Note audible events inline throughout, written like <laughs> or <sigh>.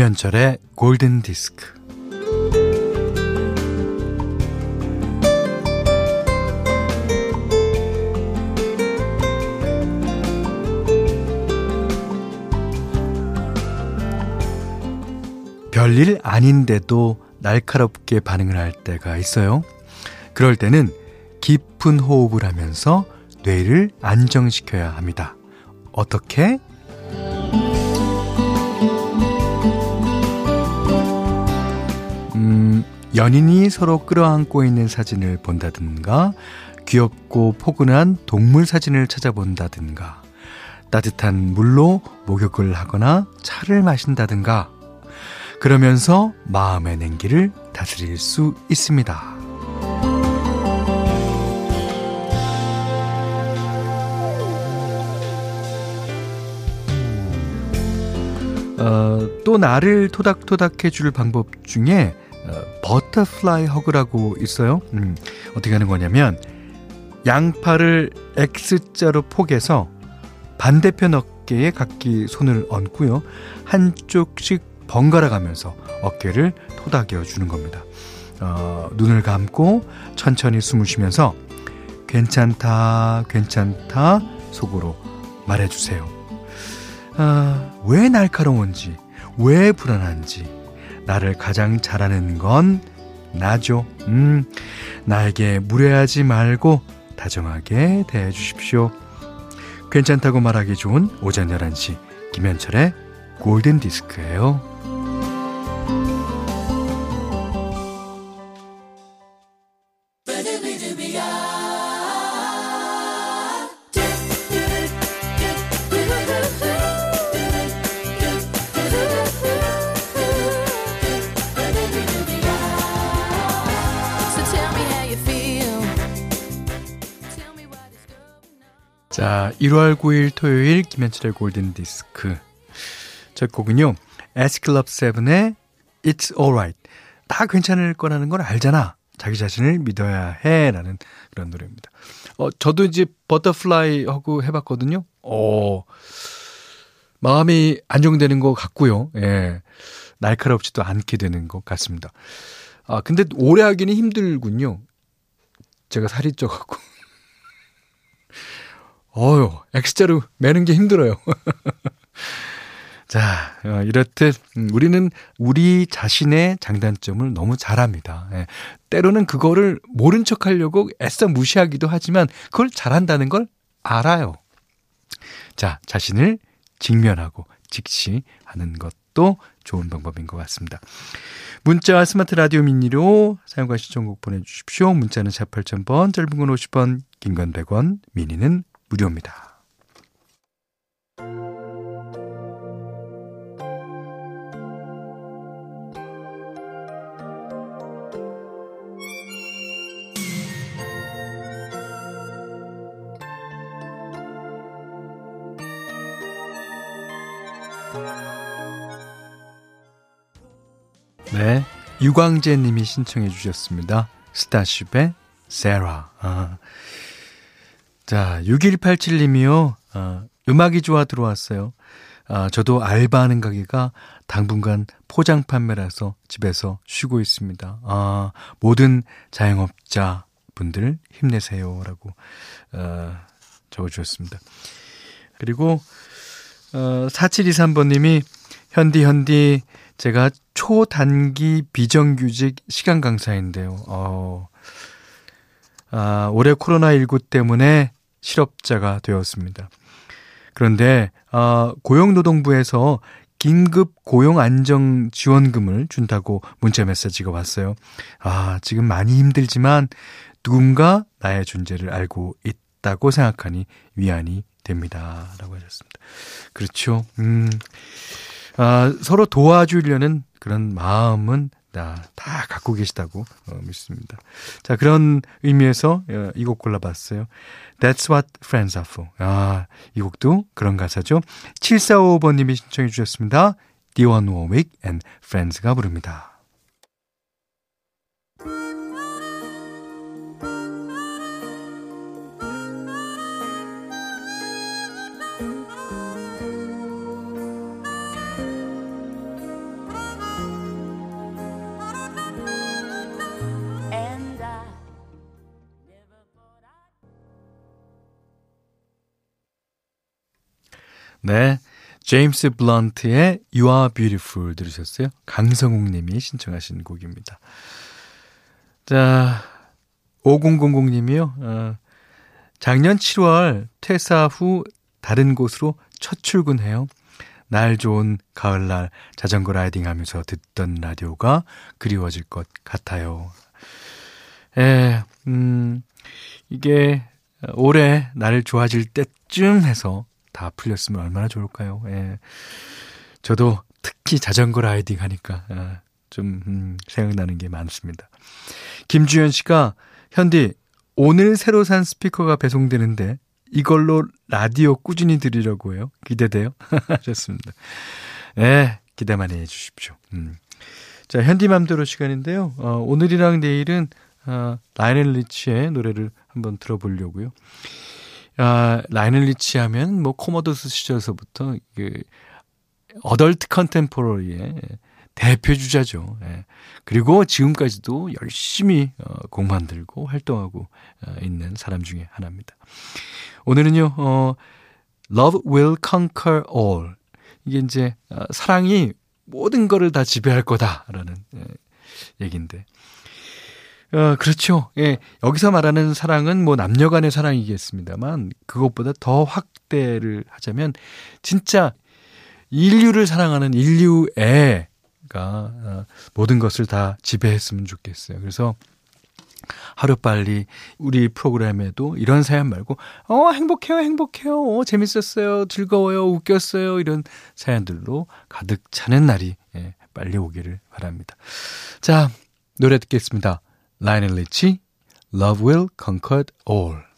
김현철의 골든 디스크. 별일 아닌데도 날카롭게 반응을 할 때가 있어요. 그럴 때는 깊은 호흡을 하면서 뇌를 안정시켜야 합니다. 어떻게? 연인이 서로 끌어안고 있는 사진을 본다든가, 귀엽고 포근한 동물 사진을 찾아본다든가, 따뜻한 물로 목욕을 하거나 차를 마신다든가, 그러면서 마음의 냉기를 다스릴 수 있습니다. 어, 또 나를 토닥토닥 해줄 방법 중에 어, butterfly hug라고 있어요. 음, 어떻게 하는 거냐면 양팔을 X자로 포개서 반대편 어깨에 각기 손을 얹고요. 한쪽씩 번갈아 가면서 어깨를 토닥여 주는 겁니다. 어, 눈을 감고 천천히 숨을 쉬면서 괜찮다, 괜찮다 속으로 말해주세요. 아, 왜 날카로운지, 왜 불안한지, 나를 가장 잘하는 건 나죠. 음, 나에게 무례하지 말고 다정하게 대해 주십시오. 괜찮다고 말하기 좋은 오전 11시 김현철의 골든 디스크예요. 자, 1월 9일 토요일 김현철의 골든 디스크. 첫 곡은요. 에스클럽 세븐의 It's Alright. 다 괜찮을 거라는 걸 알잖아. 자기 자신을 믿어야 해. 라는 그런 노래입니다. 어, 저도 이제 butterfly hug 해봤거든요. 어, 마음이 안정되는 것 같고요. 예. 날카롭지도 않게 되는 것 같습니다. 아, 근데 오래 하기는 힘들군요. 제가 살이 쪄갖고. 어유 X자로 매는 게 힘들어요. <laughs> 자, 어, 이렇듯 음, 우리는 우리 자신의 장단점을 너무 잘합니다. 예. 때로는 그거를 모른 척 하려고 애써 무시하기도 하지만 그걸 잘한다는 걸 알아요. 자, 자신을 직면하고 직시하는 것도 좋은 방법인 것 같습니다. 문자와 스마트 라디오 미니로 사용과 시청곡 보내주십시오. 문자는 4 8000번, 짧은 건 50원, 긴 건 100원, 미니는 무료입니다. 네. 유광재 님이 신청해 주셨습니다. 스타쉽의 세라. 아. 자, 6187님이요. 아, 음악이 좋아 들어왔어요. 아, 저도 알바하는 가게가 당분간 포장 판매라서 집에서 쉬고 있습니다. 아, 모든 자영업자 분들 힘내세요. 라고, 어, 적어주셨습니다. 그리고, 어, 4723번님이, 현디, 현디, 제가 초단기 비정규직 시간 강사인데요. 어, 아, 올해 코로나 19 때문에 실업자가 되었습니다. 그런데, 아, 고용노동부에서 긴급 고용 안정 지원금을 준다고 문자 메시지가 왔어요. 아, 지금 많이 힘들지만 누군가 나의 존재를 알고 있다고 생각하니 위안이 됩니다. 라고 하셨습니다. 그렇죠. 음, 아, 서로 도와주려는 그런 마음은 다, 다 갖고 계시다고 어, 믿습니다. 자, 그런 의미에서 어, 이곡 골라봤어요. That's what friends are for. 아, 이 곡도 그런 가사죠. 7455번님이 신청해 주셨습니다. 디원 워윅 and Friends가 부릅니다. 네. 제임스 블런트의 You Are Beautiful 들으셨어요? 강성욱 님이 신청하신 곡입니다. 자, 5000 님이요. 어, 작년 7월 퇴사 후 다른 곳으로 첫 출근해요. 날 좋은 가을날 자전거 라이딩 하면서 듣던 라디오가 그리워질 것 같아요. 에, 음, 이게 올해 날 좋아질 때쯤 해서 다 풀렸으면 얼마나 좋을까요? 예. 저도 특히 자전거 라이딩 하니까 아, 좀 음, 생각나는 게 많습니다. 김주현 씨가 현디 오늘 새로 산 스피커가 배송되는데 이걸로 라디오 꾸준히 들으려고 해요. 기대돼요. <laughs> 좋습니다. 예, 기대 많이 해주십시오. 음. 자, 현디맘대로 시간인데요. 어, 오늘이랑 내일은 어, 라이오넬 리치의 노래를 한번 들어보려고요. 아, 라이오넬 리치 하면 뭐 코모도스 시절서부터 그 adult contemporary의 대표 주자죠. 예. 그리고 지금까지도 열심히 어, 곡 만들고 활동하고 어, 있는 사람 중에 하나입니다. 오늘은요, 어, Love will conquer all. 이게 이제 어, 사랑이 모든 거를 다 지배할 거다라는 예, 얘기인데. 어, 그렇죠. 예. 여기서 말하는 사랑은 뭐 남녀 간의 사랑이겠습니다만 그것보다 더 확대를 하자면 진짜 인류를 사랑하는 인류애가 어, 모든 것을 다 지배했으면 좋겠어요. 그래서 하루빨리 우리 프로그램에도 이런 사연 말고 어 행복해요 행복해요 어 재밌었어요 즐거워요 웃겼어요 이런 사연들로 가득 차는 날이 예, 빨리 오기를 바랍니다. 자 노래 듣겠습니다. 라이넬 리치 Love Will Conquer All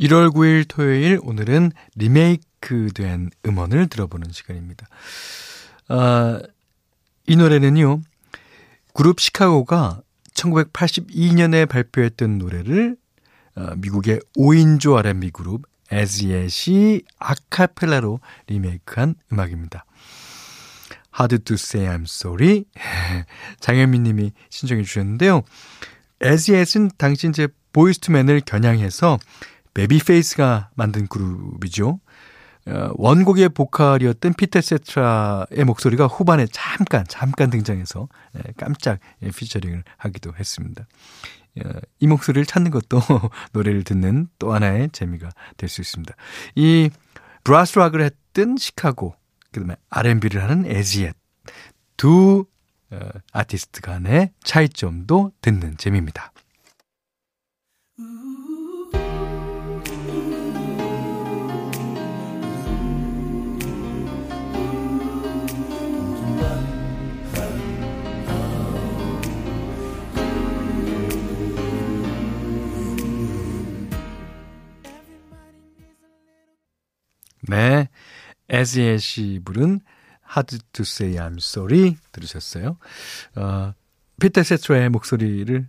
(1월 9일) 토요일 오늘은 리메이크된 음원을 들어보는 시간입니다. 아, 이 노래는요 그룹 시카고가 1982년에 발표했던 노래를 어, 미국의 5인조 R&B 그룹 에즈엣이 아카펠라로 리메이크한 음악입니다. Hard to say I'm sorry. <laughs> 장현민 님이 신청해 주셨는데요. Az Yet은 당시 이제 Boyz II Men을 겨냥해서 베이비페이스가 만든 그룹이죠. 어, 원곡의 보컬이었던 피터 세테라의 목소리가 후반에 잠깐 잠깐 등장해서 예, 깜짝 예, 피처링을 하기도 했습니다. 어, 이 목소리를 찾는 것도 <laughs> 노래를 듣는 또 하나의 재미가 될 수 있습니다. 이 brass rock을 했던 시카고 그다음에 R&B를 하는 Az Yet 두 어, 아티스트 간의 차이점도 듣는 재미입니다. 네. 에즈엣이 부른 Hard to Say I'm Sorry 들으셨어요. 어, 피터 세트라의 목소리를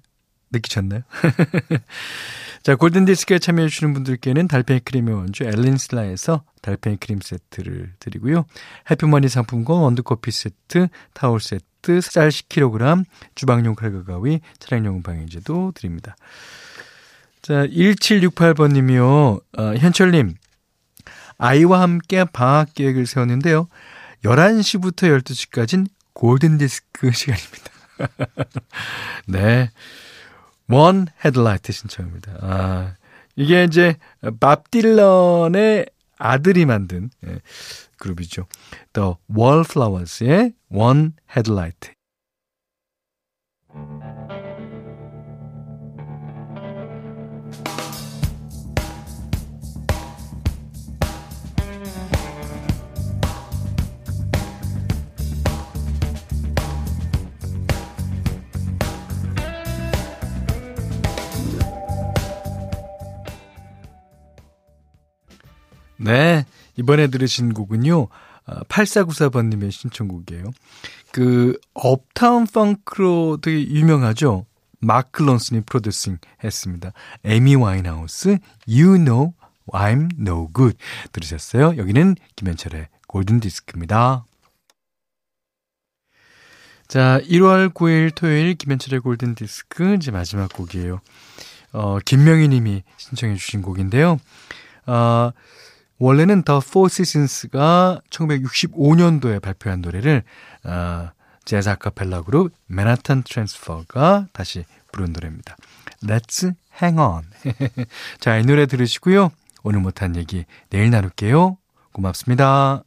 느끼셨나요? <laughs> 자, 골든디스크에 참여해주시는 분들께는 달팽이 크림의 원주 엘린슬라에서 달팽이 크림 세트를 드리고요. 해피머니 상품권 원두커피 세트, 타올 세트, 쌀 10kg, 주방용 칼과 가위, 차량용 방향제도 드립니다. 자, 1768번님이요. 어, 현철님, 아이와 함께 방학 계획을 세웠는데요. 11시부터 12시까지는 골든디스크 <laughs> 시간입니다. <laughs> 네. 원 헤드라이트 신청입니다. 아, 이게 이제 밥 딜런의 아들이 만든 예, 그룹이죠. The Wallflowers의 One Headlight. 네. 이번에 들으신 곡은요. 8494번님의 아, 신청곡이에요. 그, 업타운 펑크로 되게 유명하죠? 마크 론슨이 프로듀싱 했습니다. 에미 와인하우스, You Know I'm No Good. 들으셨어요? 여기는 김현철의 골든디스크입니다. 자, 1월 9일 토요일 김현철의 골든디스크 이제 마지막 곡이에요. 어, 김명희 님이 신청해 주신 곡인데요. 어, 원래는 The Four Seasons가 1965년도에 발표한 노래를 어, 재즈 아카펠라 그룹 맨하탄 트랜스퍼가 다시 부른 노래입니다. Let's Hang On. <laughs> 자, 이 노래 들으시고요. 오늘 못한 얘기 내일 나눌게요. 고맙습니다.